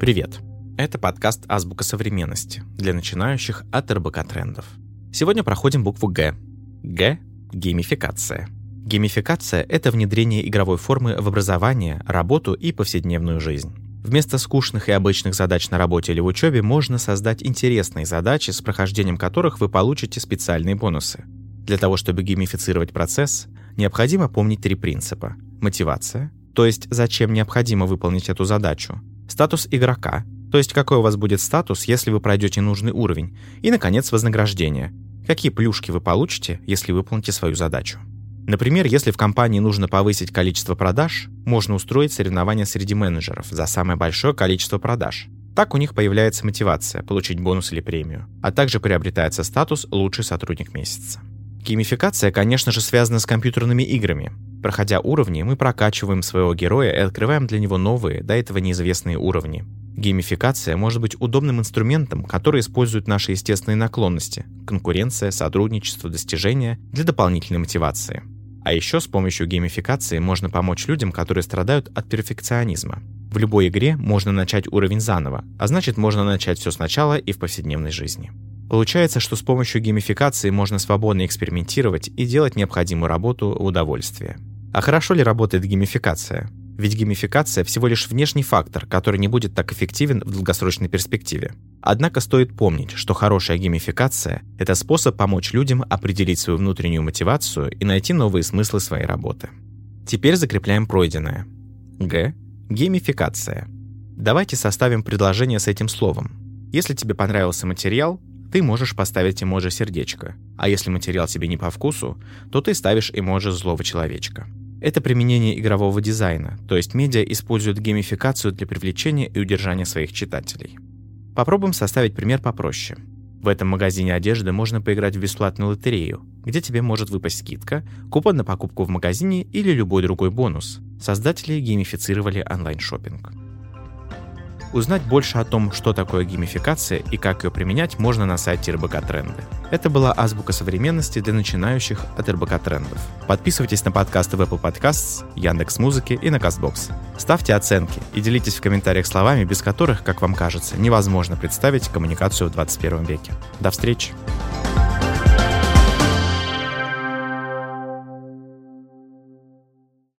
Привет! Это подкаст «Азбука современности» для начинающих от РБК трендов. Сегодня проходим букву «Г». «Г» — геймификация. Геймификация — это внедрение игровой формы в образование, работу и повседневную жизнь. Вместо скучных и обычных задач на работе или в учебе можно создать интересные задачи, с прохождением которых вы получите специальные бонусы. Для того, чтобы геймифицировать процесс, необходимо помнить три принципа. Мотивация, то есть зачем необходимо выполнить эту задачу. Статус игрока, то есть какой у вас будет статус, если вы пройдете нужный уровень. И, наконец, вознаграждение. Какие плюшки вы получите, если выполните свою задачу. Например, если в компании нужно повысить количество продаж, можно устроить соревнования среди менеджеров за самое большое количество продаж. Так у них появляется мотивация получить бонус или премию, а также приобретается статус «лучший сотрудник месяца». Геймификация, конечно же, связана с компьютерными играми. Проходя уровни, мы прокачиваем своего героя и открываем для него новые, до этого неизвестные уровни. Геймификация может быть удобным инструментом, который использует наши естественные наклонности – конкуренция, сотрудничество, достижения – для дополнительной мотивации. А еще с помощью геймификации можно помочь людям, которые страдают от перфекционизма. В любой игре можно начать уровень заново, а значит можно начать все сначала и в повседневной жизни. Получается, что с помощью геймификации можно свободно экспериментировать и делать необходимую работу в удовольствие. А хорошо ли работает геймификация? Ведь геймификация всего лишь внешний фактор, который не будет так эффективен в долгосрочной перспективе. Однако стоит помнить, что хорошая геймификация – это способ помочь людям определить свою внутреннюю мотивацию и найти новые смыслы своей работы. Теперь закрепляем пройденное. Г. Геймификация. Давайте составим предложение с этим словом. Если тебе понравился материал, ты можешь поставить эмоджи сердечко, а если материал тебе не по вкусу, то ты ставишь эмоджи злого человечка. Это применение игрового дизайна, то есть медиа используют геймификацию для привлечения и удержания своих читателей. Попробуем составить пример попроще. В этом магазине одежды можно поиграть в бесплатную лотерею, где тебе может выпасть скидка, купон на покупку в магазине или любой другой бонус. Создатели геймифицировали онлайн-шоппинг. Узнать больше о том, что такое геймификация и как ее применять, можно на сайте РБК Тренды. Это была азбука современности для начинающих от РБК Трендов. Подписывайтесь на подкасты в Apple Podcasts, Яндекс Музыки и на Castbox. Ставьте оценки и делитесь в комментариях словами, без которых, как вам кажется, невозможно представить коммуникацию в 21 веке. До встречи!